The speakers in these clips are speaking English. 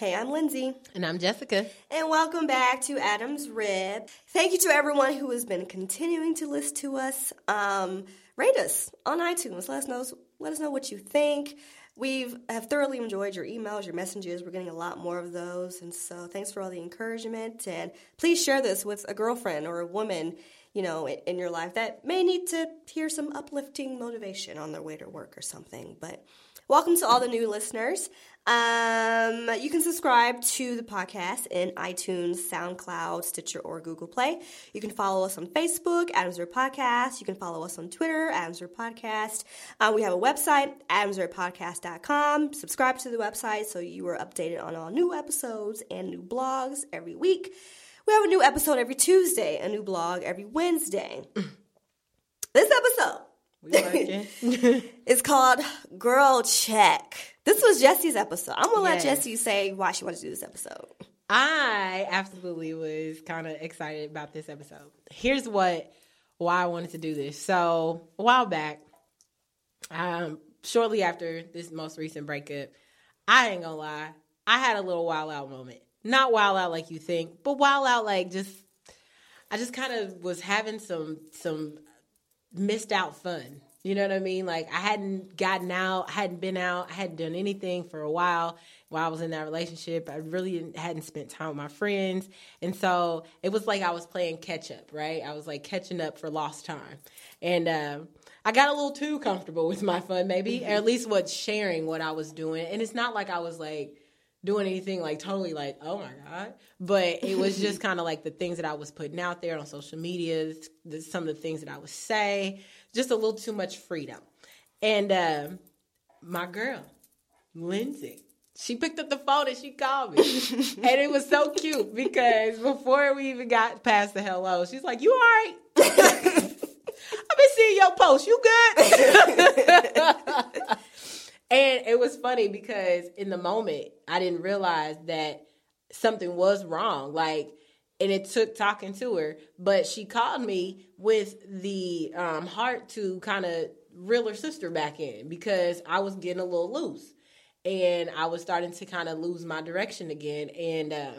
Hey, I'm Lindsay. And I'm Jessica. And welcome back to Adam's Rib. Thank you to everyone who has been continuing to listen to us. Um, rate us on iTunes. Let us know let us know what you think. We've have thoroughly enjoyed your emails, your messages. We're getting a lot more of those. And so thanks for all the encouragement. And please share this with a girlfriend or a woman, you know, in, in your life that may need to hear some uplifting motivation on their way to work or something. But welcome to all the new listeners. Um, you can subscribe to the podcast in iTunes, SoundCloud, Stitcher, or Google Play. You can follow us on Facebook, Adams Rib Podcast. You can follow us on Twitter, Adams Rib Podcast. Uh, we have a website, adamsribpodcast.com. Subscribe to the website so you are updated on all new episodes and new blogs every week. We have a new episode every Tuesday, a new blog every Wednesday. this episode it's called Girl Check. This was Jesse's episode. I'm gonna yes. let Jesse say why she wanted to do this episode. I absolutely was kind of excited about this episode. Here's what why I wanted to do this. So a while back, um, shortly after this most recent breakup, I ain't gonna lie, I had a little wild out moment. Not wild out like you think, but wild out like just I just kind of was having some some missed out fun. You know what I mean? Like I hadn't gotten out, I hadn't been out, I hadn't done anything for a while while I was in that relationship. I really hadn't spent time with my friends. And so it was like I was playing catch up, right? I was like catching up for lost time. And uh, I got a little too comfortable with my fun, maybe, or at least what sharing what I was doing. And it's not like I was like, doing anything like totally like oh my god. But it was just kind of like the things that i was putting out there on social media some of the things that i would say just a little too much freedom. And uh, my girl lindsay she picked up the phone and she called me. And it was so cute because before we even got past the hello she's like you all right? I've been seeing your post. You good and it was funny because in the moment, I didn't realize that something was wrong. Like, and it took talking to her, but she called me with the um, heart to kind of reel her sister back in because I was getting a little loose and I was starting to kind of lose my direction again. And uh,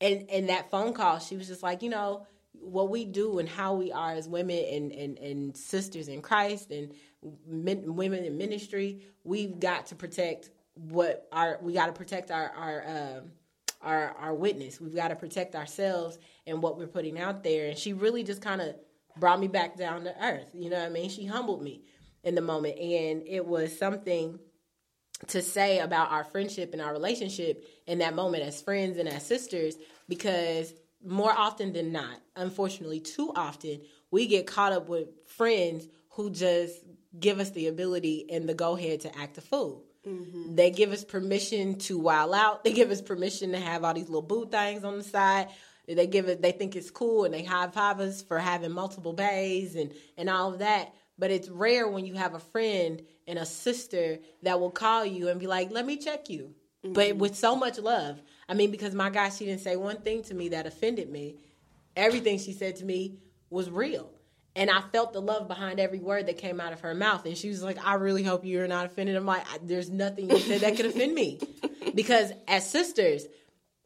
and and that phone call, she was just like, you know, what we do and how we are as women and and, and sisters in Christ and men, women in ministry, we've got to protect what our we got to protect our our um, our our witness. We've got to protect ourselves and what we're putting out there. And she really just kind of brought me back down to earth. You know what I mean? She humbled me in the moment, and it was something to say about our friendship and our relationship in that moment as friends and as sisters because more often than not, unfortunately, too often, we get caught up with friends who just give us the ability and the go ahead to act a fool. Mm-hmm. They give us permission to wild out. They give us permission to have all these little boo things on the side. They give it. They think it's cool, and they high five us for having multiple bays and and all of that. But it's rare when you have a friend and a sister that will call you and be like, "Let me check you," mm-hmm. but with so much love. I mean, because my gosh, she didn't say one thing to me that offended me. Everything she said to me was real. And I felt the love behind every word that came out of her mouth. And she was like, I really hope you're not offended. I'm like, there's nothing you said that could offend me. Because as sisters,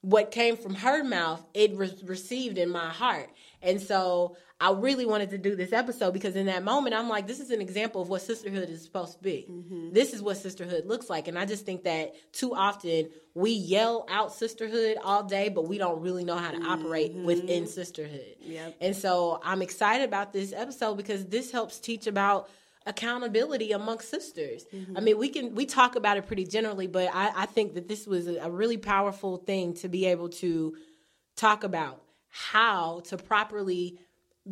what came from her mouth, it was received in my heart. And so I really wanted to do this episode because in that moment, I'm like, this is an example of what sisterhood is supposed to be. Mm-hmm. This is what sisterhood looks like. And I just think that too often we yell out sisterhood all day, but we don't really know how to operate mm-hmm. within sisterhood. Yep. And so I'm excited about this episode because this helps teach about accountability amongst sisters. Mm-hmm. I mean, we can we talk about it pretty generally, but I, I think that this was a really powerful thing to be able to talk about how to properly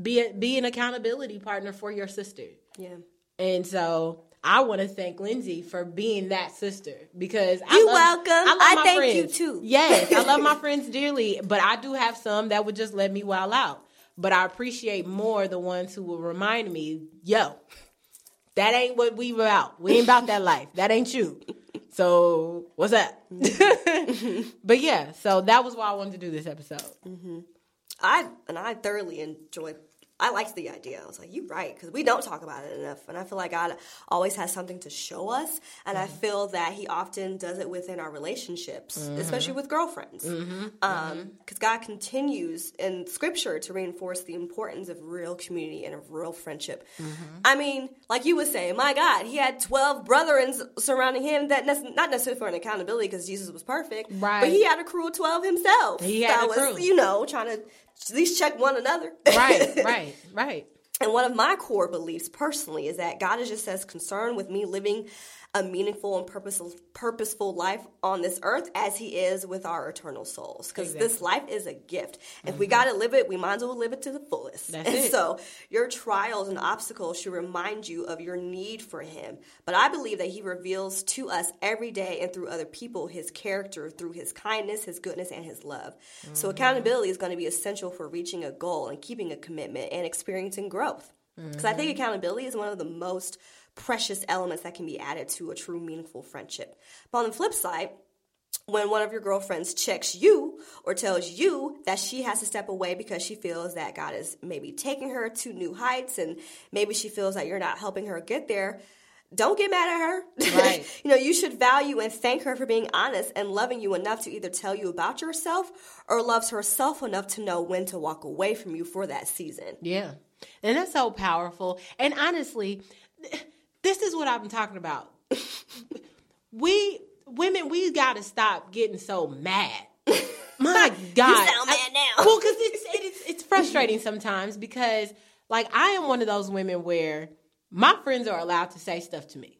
be a, be an accountability partner for your sister. Yeah. And so I want to thank Lindsay for being that sister because I you welcome. I, love I thank friends. you too. Yes, I love my friends dearly, but I do have some that would just let me wild out. but I appreciate more the ones who will remind me, yo, that ain't what we about. We ain't about that life. That ain't you. So what's up? Mm-hmm. but yeah, so that was why I wanted to do this episode. Mm-hmm. I and I thoroughly enjoyed. I liked the idea. I was like, "You're right," because we don't talk about it enough, and I feel like God always has something to show us, and I mm-hmm. feel that He often does it within our relationships, mm-hmm. especially with girlfriends, mm-hmm. um, because God continues in Scripture to reinforce the importance of real community and of real friendship. I mean, like you would say, my God, He had twelve brethren surrounding Him that nec- not necessarily for an accountability because Jesus was perfect, Right. But He had a crew of twelve Himself. He had that a was, crew. you know, trying to at least check one another. Right, right, right. And one of my core beliefs personally is that God is just as concerned with me living a meaningful and purposeful, purposeful life on this earth as he is with our eternal souls. Because this life is a gift. If we mm-hmm. got to live it, we might as well live it to the fullest. That's and it. so your trials and obstacles should remind you of your need for him. But I believe that he reveals to us every day and through other people his character through his kindness, his goodness, and his love. So mm-hmm. accountability is going to be essential for reaching a goal and keeping a commitment and experiencing growth. Because I think mm-hmm. accountability is one of the most precious elements that can be added to a true meaningful friendship. But on the flip side, when one of your girlfriends checks you or tells you that she has to step away because she feels that God is maybe taking her to new heights and maybe she feels that you're not helping her get there, don't get mad at her. Right. you know, you should value and thank her for being honest and loving you enough to either tell you about yourself or loves herself enough to know when to walk away from you for that season. Yeah. And that's so powerful. And honestly, this is what I'm talking about. we women, we got to stop getting so mad. My God, sound mad now. well, because it's, it's it's frustrating sometimes because like I am one of those women where my friends are allowed to say stuff to me,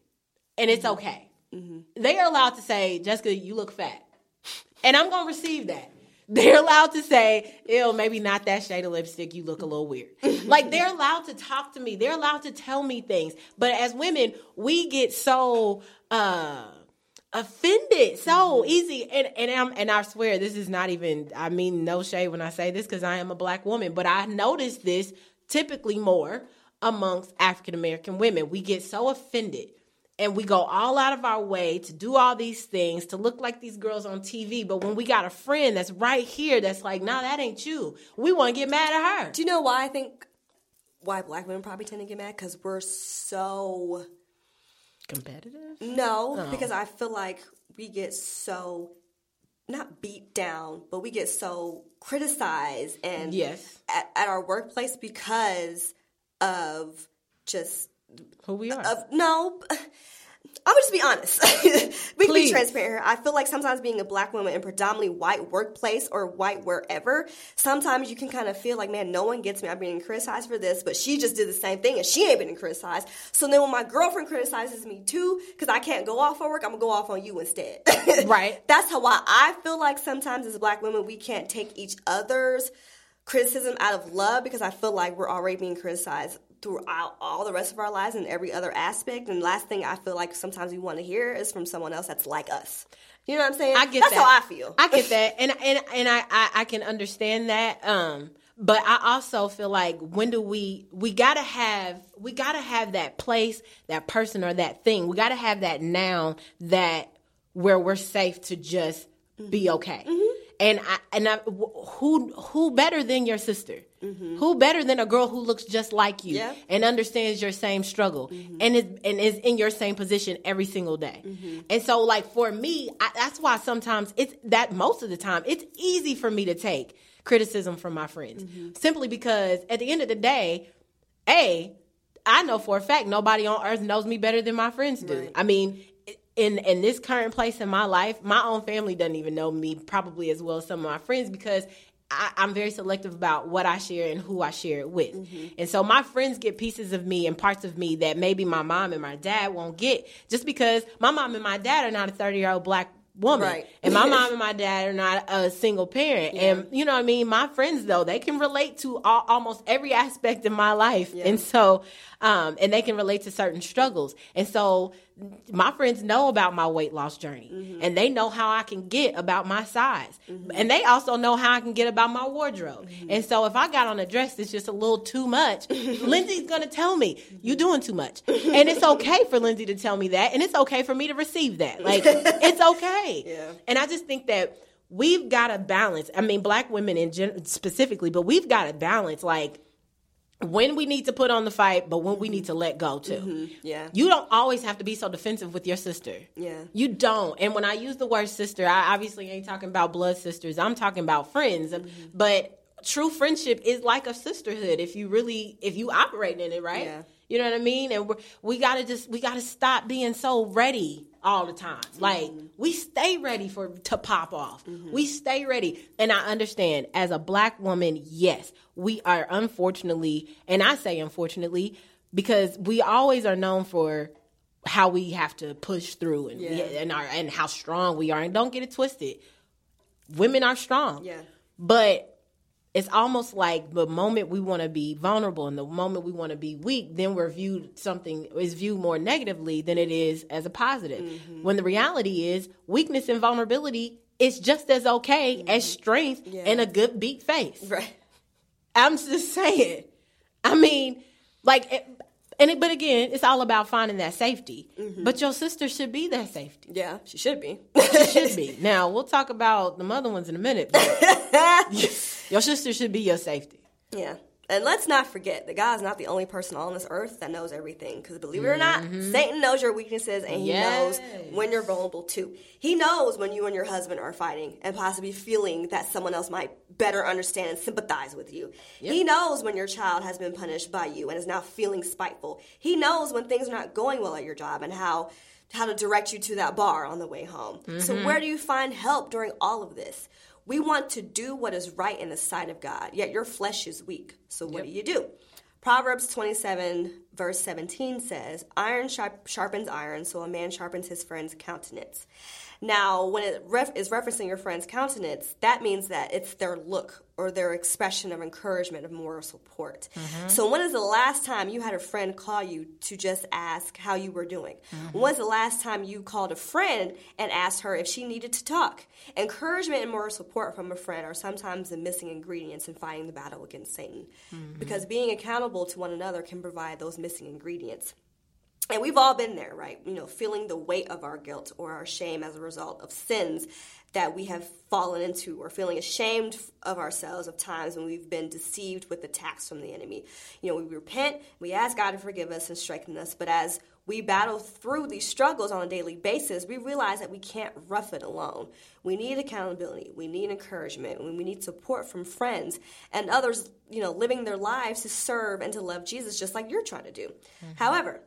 and it's mm-hmm. okay. Mm-hmm. They are allowed to say, Jessica, you look fat, and I'm gonna receive that. They're allowed to say, ew, maybe not that shade of lipstick, you look a little weird. like they're allowed to talk to me. They're allowed to tell me things. But as women, we get so uh offended so easy and and I'm and I swear this is not even I mean no shade when I say this cuz I am a black woman, but I notice this typically more amongst African American women. We get so offended and we go all out of our way to do all these things to look like these girls on TV, but when we got a friend that's right here that's like, "Nah, that ain't you." We want to get mad at her. Do you know why I think why black women probably tend to get mad? Because we're so Competitive? no, oh. because I feel like we get so not beat down, but we get so criticized and Yes. at, at our workplace because of just Who we are. of no. I'm gonna just be honest. we can be transparent here. I feel like sometimes being a black woman in predominantly white workplace or white wherever, sometimes you can kind of feel like, man, no one gets me. I'm being criticized for this, but she just did the same thing and she ain't been criticized. So then when my girlfriend criticizes me too, because I can't go off for work, I'm gonna go off on you instead. Right. That's how why I feel like sometimes as black women we can't take each other's criticism out of love because I feel like we're already being criticized throughout all the rest of our lives and every other aspect. And last thing I feel like sometimes we want to hear is from someone else that's like us. You know what I'm saying? I get that's that. how I feel. I get that, and and and I, I I can understand that. Um, but I also feel like when do we we gotta have we gotta have that place, that person, or that thing. We gotta have that now that where we're safe to just be okay. And I and I, who who better than your sister? Mm-hmm. Who better than a girl who looks just like you Yeah. and understands your same struggle mm-hmm. and is and is in your same position every single day. Mm-hmm. And so like for me, I, that's why sometimes it's that most of the time it's easy for me to take criticism from my friends simply because at the end of the day, a I know for a fact nobody on earth knows me better than my friends do. Right. I mean, in in this current place in my life, my own family doesn't even know me probably as well as some of my friends because I, I'm very selective about what I share and who I share it with. And so my friends get pieces of me and parts of me that maybe my mom and my dad won't get just because my mom and my dad are not a 30 year old black woman. Right. And my mom and my dad are not a single parent. And you know what I mean? My friends though, they can relate to all, almost every aspect of my life. And so um and they can relate to certain struggles. And so my friends know about my weight loss journey mm-hmm. and they know how I can get about my size. Mm-hmm. And they also know how I can get about my wardrobe. Mm-hmm. And so if I got on a dress that's just a little too much, Lindsay's going to tell me, you're doing too much. And it's okay for Lindsay to tell me that. And it's okay for me to receive that. Like, it's okay. Yeah. And I just think that we've got to balance. I mean, black women in gen- specifically, but we've got to balance like when we need to put on the fight, but when we need to let go too. Mm-hmm. Yeah. You don't always have to be so defensive with your sister. Yeah. You don't. And when I use the word sister, I obviously ain't talking about blood sisters. I'm talking about friends. Mm-hmm. But true friendship is like a sisterhood if you really if you operate in it, right? Yeah. You know what I mean? And we we got to just we got to stop being so ready all the time. Mm-hmm. Like we stay ready for to pop off. Mm-hmm. We stay ready. And I understand as a black woman, yes, we are unfortunately, and I say unfortunately because we always are known for how we have to push through and yeah. and our and how strong we are. And don't get it twisted. Women are strong. Yeah. But it's almost like the moment we want to be vulnerable and the moment we want to be weak, then we're viewed something is viewed more negatively than it is as a positive. Mm-hmm. When the reality is weakness and vulnerability is just as okay mm-hmm. as strength yeah. and a good beat face. Right. I'm just saying. I mean, like and it, but again, it's all about finding that safety. Mm-hmm. But your sister should be that safety. Yeah, she should be. she should be. Now we'll talk about the mother ones in a minute. your sister should be your safety. Yeah. And let's not forget that God is not the only person on this earth that knows everything. Because believe it or not, mm-hmm. Satan knows your weaknesses and he yes. knows when you're vulnerable too. He knows when you and your husband are fighting and possibly feeling that someone else might better understand and sympathize with you. Yep. He knows when your child has been punished by you and is now feeling spiteful. He knows when things are not going well at your job and how how to direct you to that bar on the way home. Mm-hmm. So where do you find help during all of this? We want to do what is right in the sight of God, yet your flesh is weak. So what yep. do you do? Proverbs 27, verse 17 says, Iron sharp, sharpens iron, so a man sharpens his friend's countenance. Now, when it ref- is referencing your friend's countenance, that means that it's their look or their expression of encouragement, of moral support. Mm-hmm. So, when is the last time you had a friend call you to just ask how you were doing? Mm-hmm. When's the last time you called a friend and asked her if she needed to talk? Encouragement and moral support from a friend are sometimes the missing ingredients in fighting the battle against Satan. Mm-hmm. Because being accountable to one another can provide those missing ingredients. And we've all been there, right? You know, feeling the weight of our guilt or our shame as a result of sins that we have fallen into or feeling ashamed of ourselves of times when we've been deceived with attacks from the enemy. You know, we repent, we ask God to forgive us and strengthen us, but as we battle through these struggles on a daily basis, we realize that we can't rough it alone. We need accountability, we need encouragement, we need support from friends and others, you know, living their lives to serve and to love Jesus just like you're trying to do. Mm-hmm. However,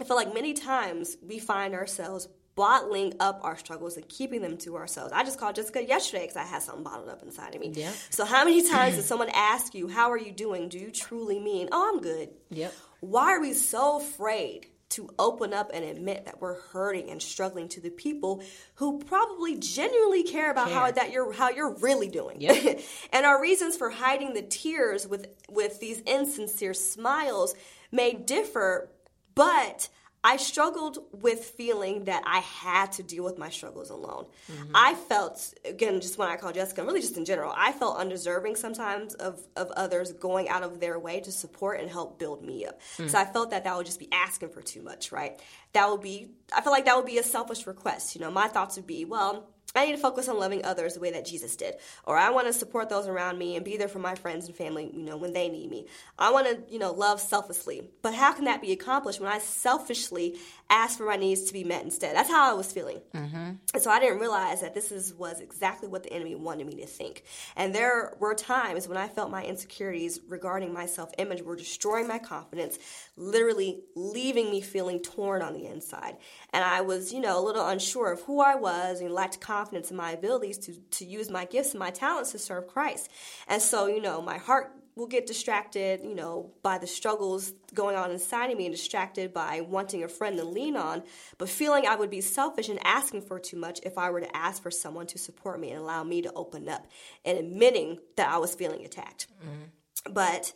I feel like many times we find ourselves bottling up our struggles and keeping them to ourselves. I just called Jessica yesterday because I had something bottled up inside of me. Yeah. So how many times does someone ask you, "How are you doing?" Do you truly mean, "Oh, I'm good"? Yep. Why are we so afraid to open up and admit that we're hurting and struggling to the people who probably genuinely care about care. how that you're how you're really doing. Yep. and our reasons for hiding the tears with with these insincere smiles may differ, but I struggled with feeling that I had to deal with my struggles alone. Mm-hmm. I felt, again, just when I called Jessica, really just in general, I felt undeserving sometimes of, of others going out of their way to support and help build me up. Mm. So I felt that that would just be asking for too much, right? That would be, I feel like that would be a selfish request. You know, my thoughts would be, well, I need to focus on loving others the way that Jesus did. Or I want to support those around me and be there for my friends and family, you know, when they need me. I want to, you know, love selflessly. But how can that be accomplished when I selfishly ask for my needs to be met instead? That's how I was feeling. Mm-hmm. And so I didn't realize that this is, was exactly what the enemy wanted me to think. And there were times when I felt my insecurities regarding my self image were destroying my confidence, literally leaving me feeling torn on the inside. And I was, you know, a little unsure of who I was and lacked confidence in my abilities to, to use my gifts and my talents to serve Christ. And so, you know, my heart will get distracted, you know, by the struggles going on inside of me and distracted by wanting a friend to lean on, but feeling I would be selfish and asking for too much if I were to ask for someone to support me and allow me to open up and admitting that I was feeling attacked. Mm-hmm. But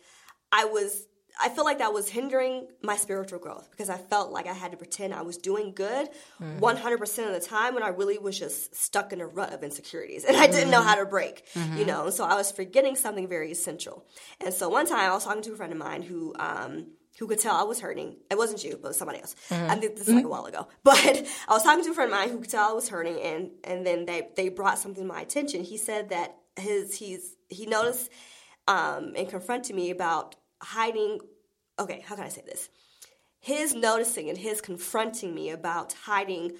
I was I feel like that was hindering my spiritual growth because I felt like I had to pretend I was doing good 100% of the time when I really was just stuck in a rut of insecurities and I didn't know how to break, you know. So I was forgetting something very essential. And so one time I was talking to a friend of mine who um, who could tell I was hurting. It wasn't you, but it was somebody else. I think this is like a while ago. But I was talking to a friend of mine who could tell I was hurting, and and then they they brought something to my attention. He said that his he's he noticed um, and confronted me about hiding. Okay, how can I say this? His noticing and his confronting me about hiding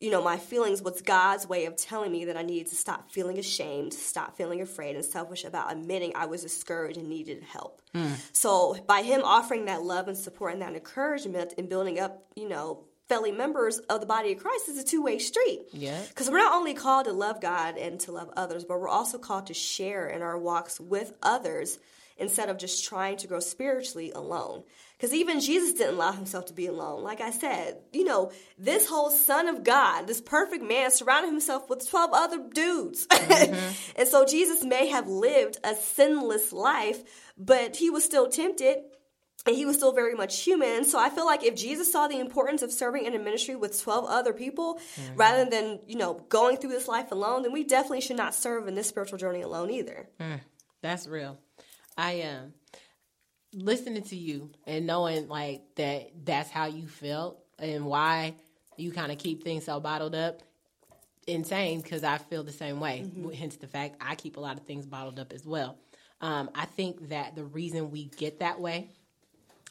you know, my feelings was God's way of telling me that I needed to stop feeling ashamed, stop feeling afraid and selfish about admitting I was discouraged and needed help. Hmm. So by him offering that love and support and that encouragement and building up, you know, fellow members of the body of Christ is a two way street. Yeah. Because we're not only called to love God and to love others, but we're also called to share in our walks with others instead of just trying to grow spiritually alone. Because even Jesus didn't allow himself to be alone. Like I said, you know, this whole Son of God, this perfect man, surrounded himself with 12 other dudes. Mm-hmm. and so Jesus may have lived a sinless life, but he was still tempted and he was still very much human. So I feel like if Jesus saw the importance of serving in a ministry with 12 other people mm-hmm. rather than, you know, going through this life alone, then we definitely should not serve in this spiritual journey alone either. Mm, that's real. I am um, listening to you and knowing like that that's how you felt and why you kind of keep things so bottled up. Insane because I feel the same way. Hence the fact I keep a lot of things bottled up as well. Um, I think that the reason we get that way,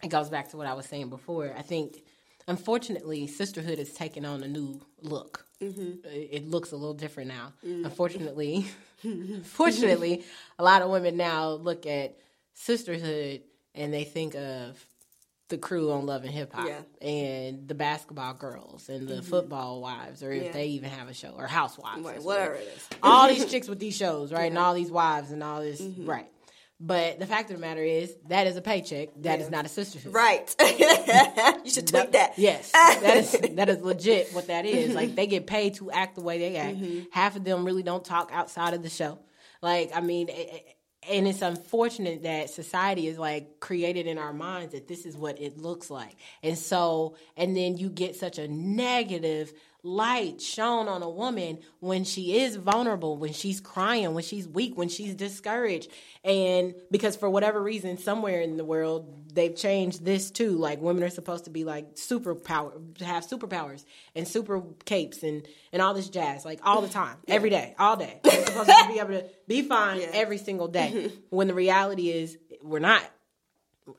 it goes back to what I was saying before. I think, unfortunately, sisterhood has taken on a new look. Mm-hmm. It, it looks a little different now. Mm. Unfortunately, fortunately, a lot of women now look at sisterhood and they think of the crew on Love and Hip Hop Yeah. and the basketball girls and the mm-hmm. football wives, or if Yeah. they even have a show, or housewives. Right, whatever what- it is. all these chicks with these shows, right? And all these wives and all this, mm-hmm. right? But the fact of the matter is, that is a paycheck. That is Yeah. not a sisterhood. Right. you should tweet that. Yes, that is that is legit. What that is, like they get paid to act the way they act. Mm-hmm. Half of them really don't talk outside of the show. Like, I mean, it- and it's unfortunate that society is like created in our minds that this is what it looks like, and so, and then you get such a negative light shown on a woman when she is vulnerable, when she's crying, when she's weak, when she's discouraged. And because for whatever reason, somewhere in the world, they've changed this too. Like women are supposed to be like superpower, have superpowers and super capes and, and all this jazz, like all the time, every day, all day. They're supposed to be able to be fine Yeah. every single day. when the reality is, we're not.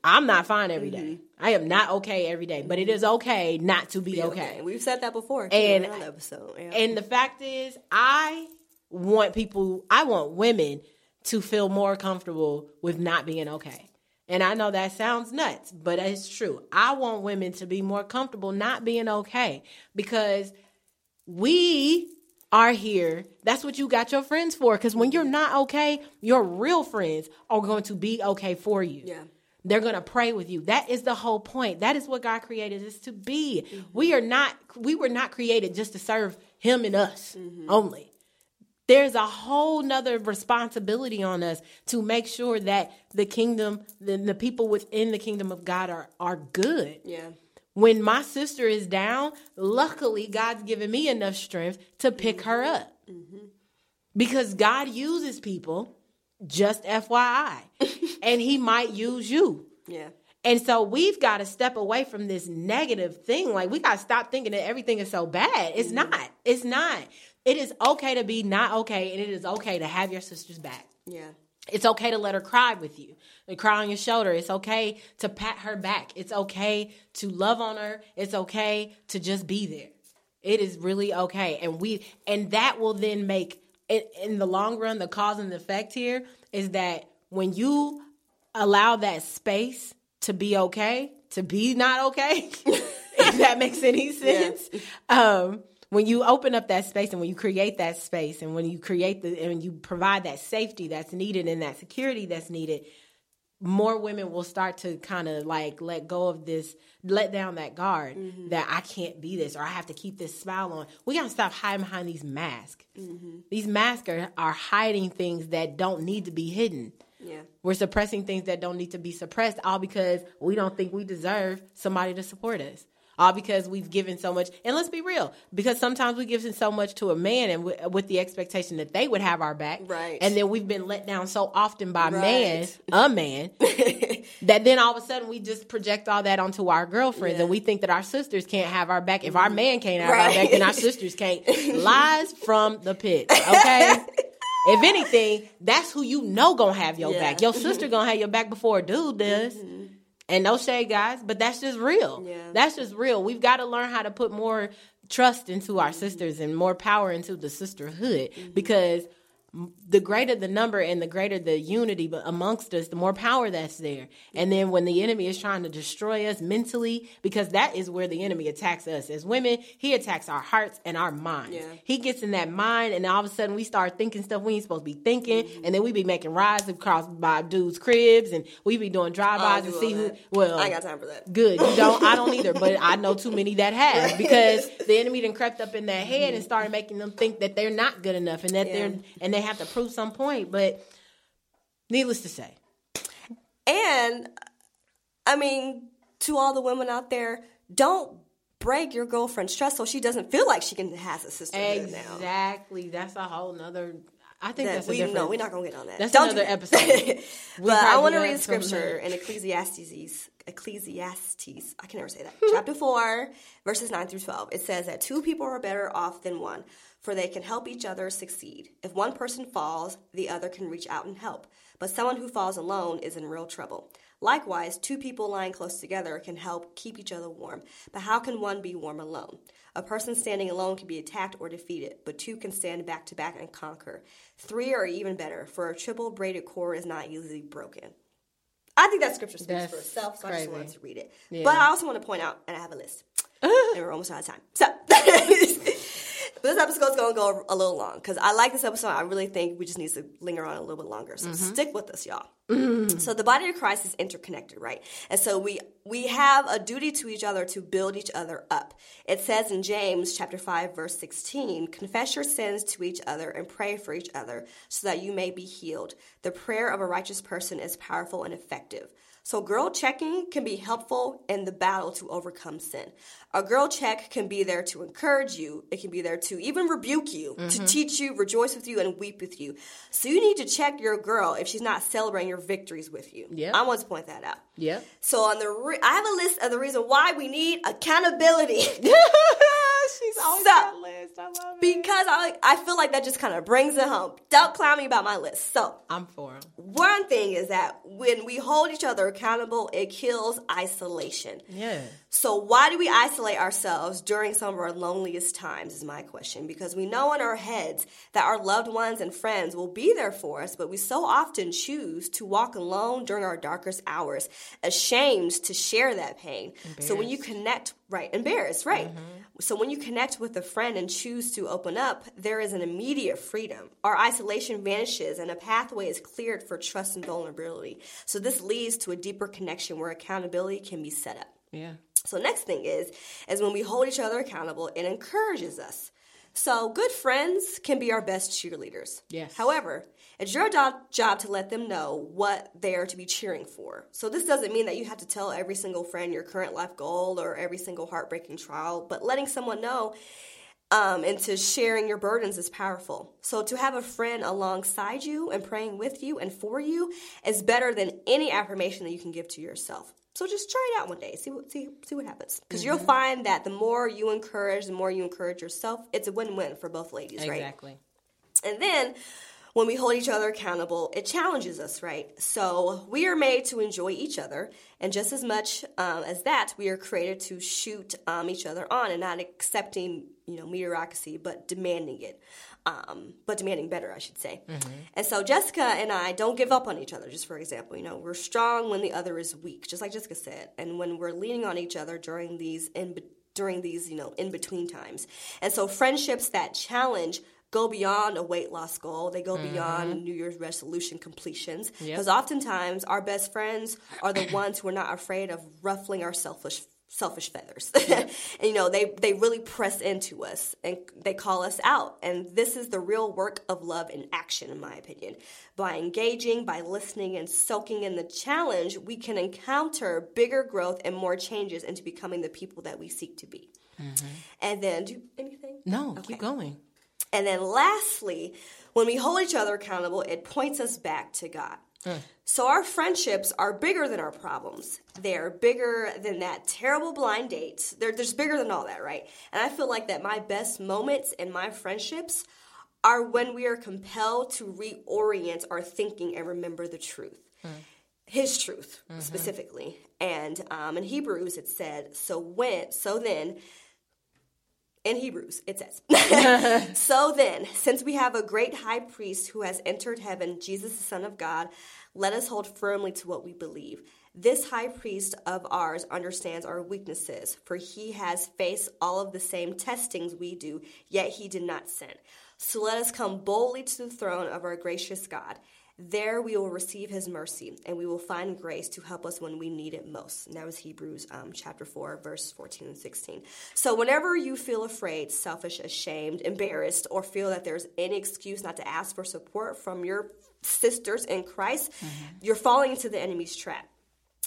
I'm not fine every day. Mm-hmm. I am not okay every day, but it is okay not to be okay. We've said that before. And- on episode. Yeah. And the fact is, I want people, I want women to feel more comfortable with not being okay. And I know that sounds nuts, but it's true. I want women to be more comfortable not being okay because we are here. That's what you got your friends for. Because when you're not okay, your real friends are going to be okay for you. Yeah. They're going to pray with you. That is the whole point. That is what God created us to be. Mm-hmm. We are not we were not created just to serve him and us mm-hmm. only. There's a whole nother responsibility on us to make sure that the kingdom, the, the people within the kingdom of God are are good. yeah. When my sister is down, luckily God's given me enough strength to pick mm-hmm. her up. Because God uses people, just FYI. and he might use you. Yeah. And so we've got to step away from this negative thing. Like we got to stop thinking that everything is so bad. It's mm-hmm. not. It's not. It is okay to be not okay, and it is okay to have your sister's back. Yeah. It's okay to let her cry with you and cry on your shoulder. It's okay to pat her back. It's okay to love on her. It's okay to just be there. It is really okay. And we and that will then make in, in the long run the cause and effect here is that when you allow that space to be okay, to be not okay, if that makes any sense. Um when you open up that space and when you create that space and when you create the and you provide that safety that's needed and that security that's needed more women will start to kind of like let go of this let down that guard mm-hmm. that i can't be this or i have to keep this smile on we got to stop hiding behind these masks mm-hmm. these masks are, are hiding things that don't need to be hidden. Yeah. We're suppressing things that don't need to be suppressed, all because we don't think we deserve somebody to support us. All because we've given so much, and let's be real, because sometimes we give so much to a man, and w- with the expectation that they would have our back, Right. And then we've been let down so often by Right. man, a man, that then all of a sudden we just project all that onto our girlfriends, Yeah. and we think that our sisters can't have our back. If our mm-hmm. man can't have our back, then our sisters can't. Lies from the pit, okay? If anything, that's who you know gonna have your Yeah. back. Your sister gonna have your back before a dude does. Mm-hmm. And no shade, guys, but that's just real. Yeah. That's just real. We've got to learn how to put more trust into our mm-hmm. sisters and more power into the sisterhood mm-hmm. because m- the greater the number and the greater the unity but amongst us, the more power that's there. And then when the enemy is trying to destroy us mentally, because that is where the enemy attacks us as women, he attacks our hearts and our minds. Yeah. He gets in that mind, and all of a sudden we start thinking stuff we ain't supposed to be thinking, mm-hmm. and then we be making rides across by dudes' cribs, and we be doing drive-bys oh, do to see who. that. Well, I got time for that. Good. You don't. I don't either. But I know too many that have because the enemy then crept up in their head and mm-hmm. started making them think that they're not good enough and that Yeah. they're and they have to prove some point. But needless to say, And I mean, to all the women out there, don't break your girlfriend's trust so she doesn't feel like she can has a sisterhood now. exactly. That's a whole nother. I think That that's a we different. no, we're not gonna get on that. That's Don't another do episode. But I want to read scripture in Ecclesiastes. Ecclesiastes. I can never say that. Chapter four, verses nine through twelve. It says that two people are better off than one, for they can help each other succeed. If one person falls, the other can reach out and help. But someone who falls alone is in real trouble. Likewise, two people lying close together can help keep each other warm. But how can one be warm alone? A person standing alone can be attacked or defeated, but two can stand back to back and conquer. Three are even better, for a triple braided cord is not easily broken. I think that scripture speaks That's for itself, so I just wanted to read it. Yeah. But I also want to point out, and I have a list, and we're almost out of time. So, this episode's going to go a little long because I like this episode. I really think we just need to linger on a little bit longer. So Mm-hmm. stick with us, y'all. So the body of Christ is interconnected, right? And so we we have a duty to each other to build each other up. It says in James chapter 5 verse 16, confess your sins to each other and pray for each other so that you may be healed. The prayer of a righteous person is powerful and effective. So girl checking can be helpful in the battle to overcome sin. A girl check can be there to encourage you. It can be there to even rebuke you, to mm-hmm. teach you, rejoice with you, and weep with you. So you need to check your girl if she's not celebrating your victories with you. Yep. I want to point that out. Yeah. So on the re- I have a list of the reason why we need accountability. She's always So- got a list. I love it. because I I feel like that just kind of brings it home. Don't clown me about my list. So I'm for him. one thing is that when we hold each other accountable, it kills isolation. Yeah. So why do we isolate ourselves during some of our loneliest times is my question because we know in our heads that our loved ones and friends will be there for us but we so often choose to walk alone during our darkest hours ashamed to share that pain. So when you connect right embarrassed right. Mm-hmm. So when you connect with a friend and choose to open up there is an immediate freedom. Our isolation vanishes and a pathway is cleared for trust and vulnerability. So this leads to a deeper connection where accountability can be set up. Yeah. So next thing is is when we hold each other accountable, it encourages us. So good friends can be our best cheerleaders. Yes. However, it's your job, job to let them know what they are to be cheering for. So this doesn't mean that you have to tell every single friend your current life goal or every single heartbreaking trial, but letting someone know um, and to sharing your burdens is powerful. So to have a friend alongside you and praying with you and for you is better than any affirmation that you can give to yourself. So just try it out one day. See what see see what happens. Because you'll find that the more you encourage, the more you encourage yourself. It's a win win for both ladies, right? Exactly. And then when we hold each other accountable, it challenges us, right? So we are made to enjoy each other, and just as much um, as that, we are created to shoot um, each other on and not accepting, you know, mediocrity, but demanding it. Um, but demanding better, I should say. And so Jessica and I don't give up on each other. Just for example, you know, we're strong when the other is weak, just like Jessica said, and when we're leaning on each other during these in during these you know in between times. And so friendships that challenge go beyond a weight loss goal. They go beyond New Year's resolution completions. Yep. Because oftentimes our best friends are the ones who are not afraid of ruffling our selfish selfish feathers. and you know, they they really press into us and they call us out. And this is the real work of love in action in my opinion. By engaging, by listening and soaking in the challenge, we can encounter bigger growth and more changes into becoming the people that we seek to be. Mm-hmm. And then do anything? No, okay. keep going. And then lastly, when we hold each other accountable, it points us back to God. Mm. So our friendships are bigger than our problems. They're bigger than that terrible blind date. They're just bigger than all that, right? And I feel like that my best moments in my friendships are when we are compelled to reorient our thinking and remember the truth. Mm. His truth mm-hmm. specifically, and um, in Hebrews it said, "So when, so then, in Hebrews, it says, So then, since we have a great high priest who has entered heaven, Jesus, the Son of God, let us hold firmly to what we believe. This high priest of ours understands our weaknesses, for he has faced all of the same testings we do, yet he did not sin. So let us come boldly to the throne of our gracious God. There we will receive his mercy, and we will find grace to help us when we need it most. And that was Hebrews um, chapter 4, verse 14 and 16. So whenever you feel afraid, selfish, ashamed, embarrassed, or feel that there's any excuse not to ask for support from your sisters in Christ, mm-hmm. you're falling into the enemy's trap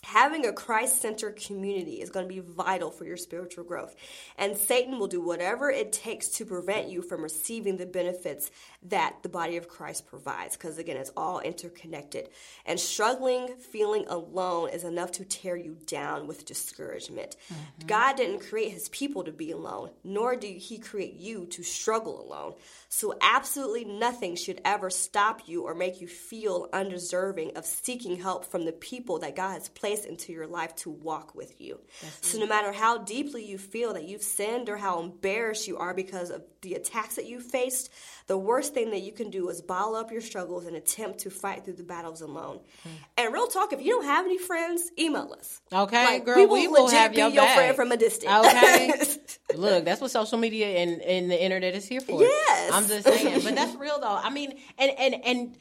having a Christ centered community is going to be vital for your spiritual growth. And Satan will do whatever it takes to prevent you from receiving the benefits that the body of Christ provides, because again, it's all interconnected. And struggling, feeling alone is enough to tear you down with discouragement. Mm-hmm. God didn't create his people to be alone, nor did he create you to struggle alone. So, absolutely nothing should ever stop you or make you feel undeserving of seeking help from the people that God has placed into your life to walk with you. So, no matter how deeply you feel that you've sinned or how embarrassed you are because of the attacks that you faced, the worst thing that you can do is bottle up your struggles and attempt to fight through the battles alone. Hmm. And real talk, if you don't have any friends, email us. Okay, like, girl, we will, we will have your, your friend from a distance. Okay, look, that's what social media and, and the internet is here for. Yes, I'm just saying, but that's real though. I mean, and and and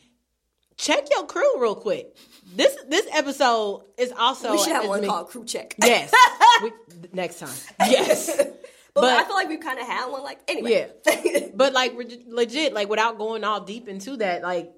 check your crew real quick. This this episode is also we should have one called crew check. Yes, we, next time. Yes. But, but, I feel like we've kind of had one. Like anyway, yeah. but like legit, like without going all deep into that, like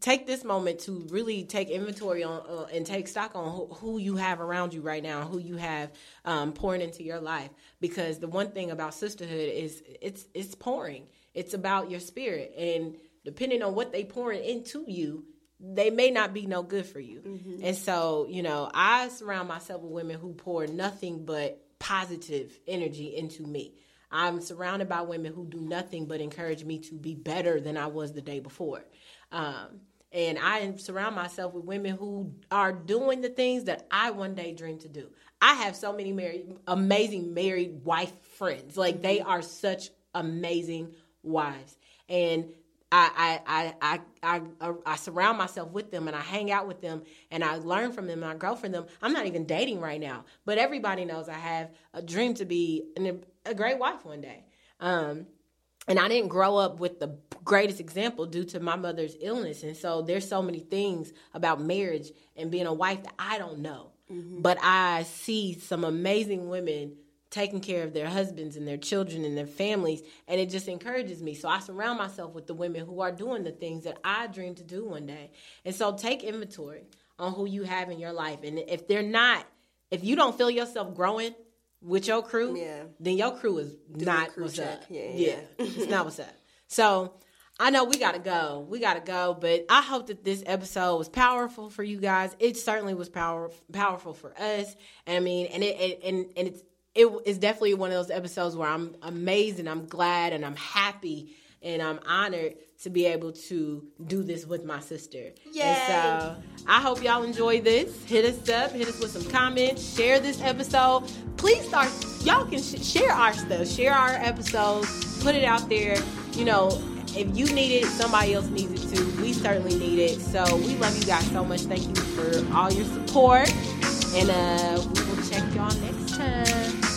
take this moment to really take inventory on uh, and take stock on who, who, you have around you right now, who you have um, pouring into your life. Because the one thing about sisterhood is it's it's pouring. It's about your spirit, and depending on what they pouring into you, they may not be no good for you. Mm-hmm. And so, you know, I surround myself with women who pour nothing but positive energy into me. I'm surrounded by women who do nothing but encourage me to be better than I was the day before. Um, and I surround myself with women who are doing the things that I one day dream to do. I have so many married, amazing married wife friends. Like they are such amazing wives, and I, I, I, I, I, I surround myself with them and I hang out with them and I learn from them and I grow from them. I'm not even dating right now, but everybody knows I have a dream to be an, a great wife one day. Um, and I didn't grow up with the greatest example due to my mother's illness. And so there's so many things about marriage and being a wife that I don't know. Mm-hmm. But I see some amazing women taking care of their husbands and their children and their families and it just encourages me so i surround myself with the women who are doing the things that i dream to do one day and so take inventory on who you have in your life and if they're not if you don't feel yourself growing with your crew yeah. then your crew is Doing not crew what's check. up yeah, yeah. yeah. it's not what's up so I know we gotta go. We gotta go, but I hope that this episode was powerful for you guys. It certainly was power powerful for us. And I mean, and it and and it's it is definitely one of those episodes where I'm amazed and I'm glad and I'm happy and I'm honored to be able to do this with my sister. Yay. And so I hope y'all enjoy this. Hit us up, hit us with some comments, share this episode. Please start, y'all can sh- share our stuff, share our episodes, put it out there. You know, if you need it, somebody else needs it too. We certainly need it. So we love you guys so much. Thank you for all your support. And uh, we will check y'all next time.